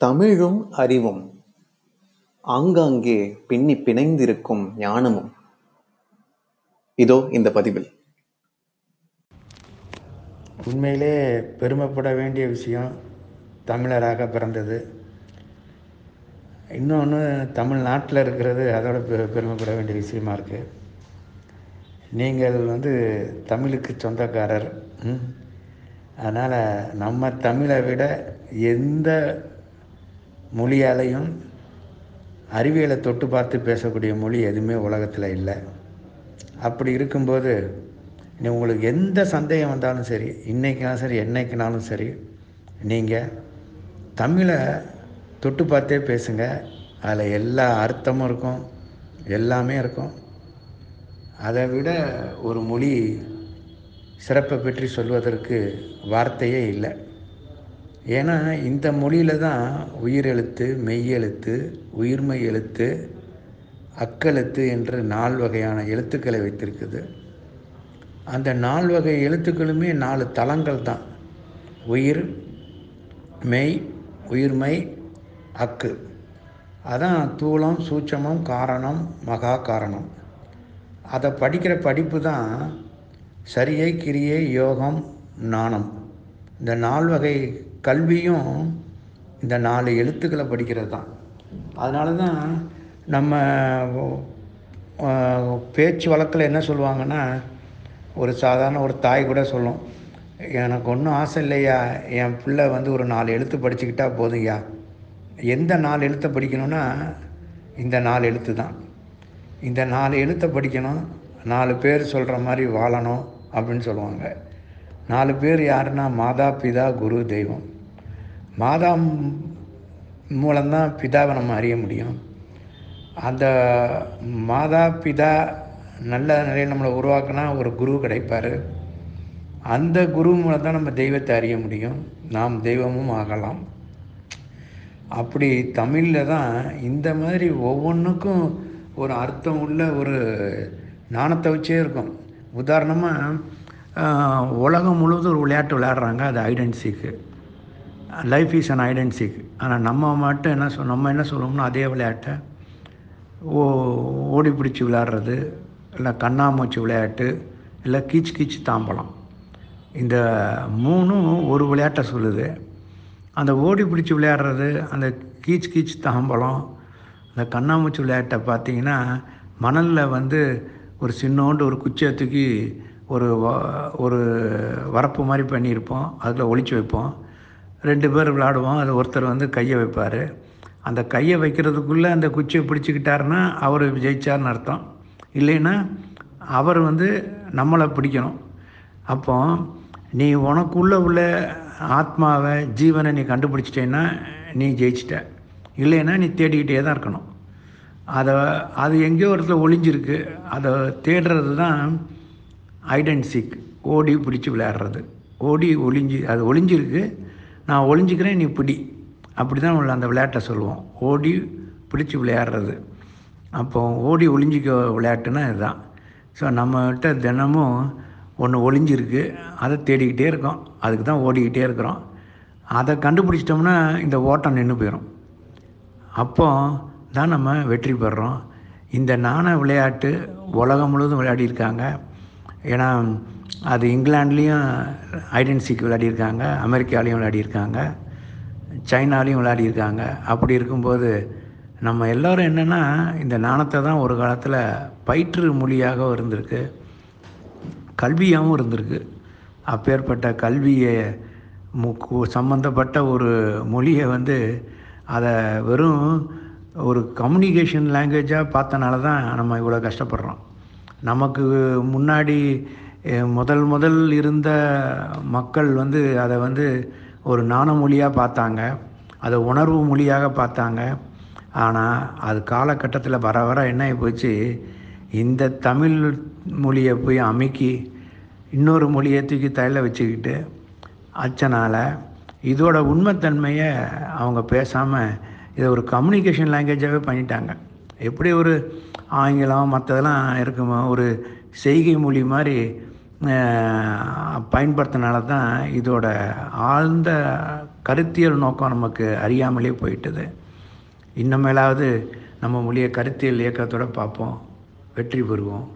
தமிழும் அறிவும் ஆங்காங்கே பின்னி பிணைந்திருக்கும் ஞானமும். இதோ இந்த பதிவில். உண்மையிலே பெருமைப்பட வேண்டிய விஷயம் தமிழராக பிறந்தது. இன்னொன்று தமிழ்நாட்டில் இருக்கிறது அதோட பெ பெருமைப்பட வேண்டிய விஷயமா இருக்குது நீங்கள் வந்து தமிழுக்கு சொந்தக்காரர் அதனால் நம்ம தமிழை விட எந்த மொழியாலையும் அறிவியலை தொட்டு பார்த்து பேசக்கூடிய மொழி எதுவுமே உலகத்தில் இல்லை. அப்படி இருக்கும்போது நீ உங்களுக்கு எந்த சந்தேகம் வந்தாலும் சரி இன்றைக்கினாலும் சரி என்னைக்குனாலும் சரி நீங்கள் தமிழை தொட்டு பார்த்தே பேசுங்க. அதில் எல்லா அர்த்தமும் இருக்கும் எல்லாமே இருக்கும். அதை விட ஒரு மொழி சிறப்பை பற்றி சொல்வதற்கு வார்த்தையே இல்லை. ஏன்னா இந்த மொழியில் தான் உயிரெழுத்து மெய்யெழுத்து உயிர்மெய் எழுத்து அக்கெழுத்து என்று நால் வகையான எழுத்துக்களை வைத்திருக்குது. அந்த நால் வகை எழுத்துக்களுமே நாலு தளங்கள் தான். உயிர் மெய் உயிர்மை அக்கு. அதான் தூளம் சூட்சமம் காரணம் மகா காரணம். அதை படிக்கிற படிப்பு தான் சரியை கிரியை யோகம் நாணம் இந்த நால் வகை கல்வியும் இந்த நாலு எழுத்துக்களை படிக்கிறது தான். அதனால தான் நம்ம பேச்சு வழக்கில் என்ன சொல்லுவாங்கன்னா ஒரு சாதாரண ஒரு தாய் கூட சொல்லும் எனக்கு ஒன்றும் ஆசை இல்லையா? என் பிள்ளை வந்து ஒரு நாலு எழுத்து படிச்சுக்கிட்டா போதும்யா? எந்த நாலு எழுத்தை படிக்கணும்னா இந்த நாலு எழுத்து தான். இந்த நாலு எழுத்தை படிக்கணும் நாலு பேர் சொல்கிற மாதிரி வாழணும் அப்படின்னு சொல்லுவாங்க. நாலு பேர் யாருன்னா மாதா பிதா குரு தெய்வம். மாதா மூலம்தான் பிதாவை நம்ம அறிய முடியும். அந்த மாதா பிதா நல்ல நிலையில் நம்மளை உருவாக்கினா ஒரு குரு கிடைப்பார். அந்த குரு மூலம் தான் நம்ம தெய்வத்தை அறிய முடியும். நாம் தெய்வமும் ஆகலாம். அப்படி தமிழில் தான் இந்த மாதிரி ஒவ்வொன்றுக்கும் ஒரு அர்த்தம் உள்ள ஒரு நாணத்தை வச்சே இருக்கும். உதாரணமாக உலகம் முழுவதும் ஒரு விளையாட்டு விளையாடுறாங்க. அது ஐடென்சிக்கு லைஃப் இஸ் அன் ஐடென்சிக் ஆனால் நம்ம மட்டும் என்ன சொல் நம்ம என்ன சொல்லுவோம்னா அதே விளையாட்டை ஓ ஓடி பிடிச்சி விளையாடுறது இல்லை கண்ணாமூச்சி விளையாட்டு இல்லை கீச் கீச் தாம்பலம். இந்த மூணும் ஒரு விளையாட்டை சொல்லுது. அந்த ஓடி பிடிச்சி விளையாடுறது அந்த கீச் கீச் தாம்பலம் அந்த கண்ணாமூச்சி விளையாட்டை பார்த்தீங்கன்னா மணலில் வந்து ஒரு சின்னோண்டு ஒரு குச்சியை தூக்கி ஒரு ஒரு வரப்பு மாதிரி பண்ணியிருப்போம். அதில் ஒழிச்சு வைப்போம். ரெண்டு பேர் விளையாடுவோம் அது ஒருத்தர் வந்து கையை வைப்பார். அந்த கையை வைக்கிறதுக்குள்ளே அந்த குச்சியை பிடிச்சிக்கிட்டாருன்னா அவர் ஜெயிச்சார்னு அர்த்தம். இல்லைன்னா அவர் வந்து நம்மளை பிடிக்கணும். அப்போ நீ உனக்குள்ளே உள்ள ஆத்மாவை ஜீவனை நீ கண்டுபிடிச்சிட்டேன்னா நீ ஜெயிச்சிட்ட. இல்லைன்னா நீ தேடிக்கிட்டே தான் இருக்கணும். அதை அது எங்கேயோ ஒரு இடத்துல ஒளிஞ்சிருக்கு. அதை தேடுறது தான் ஐடென்சிக் ஓடி பிடிச்சி விளையாடுறது. ஓடி ஒளிஞ்சு அது ஒளிஞ்சிருக்கு. நான் ஒளிஞ்சிக்கிறேன் நீ பிடி. அப்படி தான் உள்ள அந்த விளையாட்டை சொல்லுவோம். ஓடி பிடிச்சி விளையாடுறது. அப்போ ஓடி ஒளிஞ்சிக்க விளையாட்டுன்னா இதுதான். ஸோ நம்மகிட்ட தினமும் ஒன்று ஒளிஞ்சிருக்கு. அதை தேடிக்கிட்டே இருக்கோம். அதுக்கு தான் ஓடிக்கிட்டே இருக்கிறோம். அதை கண்டுபிடிச்சிட்டோம்னா இந்த ஓட்டம் நின்று போயிடும் அப்போ தான் நம்ம வெற்றி பெறுறோம். இந்த நாண விளையாட்டு உலகம் முழுவதும் விளையாடியிருக்காங்க. ஏன்னா அது இங்கிலாண்ட்லேயும் ஐடென்சிக்கு விளையாடியிருக்காங்க அமெரிக்காலேயும் விளையாடியிருக்காங்க சைனாலேயும் விளையாடியிருக்காங்க. அப்படி இருக்கும்போது நம்ம எல்லோரும் என்னென்னா இந்த நாணத்தை தான் ஒரு காலத்தில் பயிற்று மொழியாக இருந்திருக்கு கல்வியாகவும் இருந்திருக்கு. அப்பேற்பட்ட கல்வியை முக்கு சம்மந்தப்பட்ட ஒரு மொழியை வந்து அதை வெறும் ஒரு கம்யூனிகேஷன் லாங்குவேஜாக பார்த்தனால தான் நம்ம இவ்வளோ கஷ்டப்படுறோம். நமக்கு முன்னாடி முதல் முதல் இருந்த மக்கள் வந்து அதை வந்து ஒரு நாண மொழியாக பார்த்தாங்க. அதை உணர்வு மொழியாக பார்த்தாங்க. ஆனால் அது காலகட்டத்தில் வர வர என்ன ஆகி போச்சு? இந்த தமிழ் மொழியை போய் அமுக்கி இன்னொரு மொழியை தூக்கி தலையில் வச்சுக்கிட்டு அச்சனால் இதோட உண்மைத்தன்மையை அவங்க பேசாமல் இதை ஒரு கம்யூனிகேஷன் லாங்குவேஜாகவே பண்ணிட்டாங்க. எப்படி ஒரு ஆங்கிலம் மற்றதெல்லாம் இருக்குமோ ஒரு செய்கை மொழி மாதிரி பயன்படுத்தினால தான் இதோட ஆழ்ந்த கருத்தியல் நோக்கம் நமக்கு அறியாமலே போயிட்டது. இன்னமேலாவது நம்ம மொழியை கருத்தியல் இயக்கத்தோடு பார்ப்போம் வெற்றி பெறுவோம்.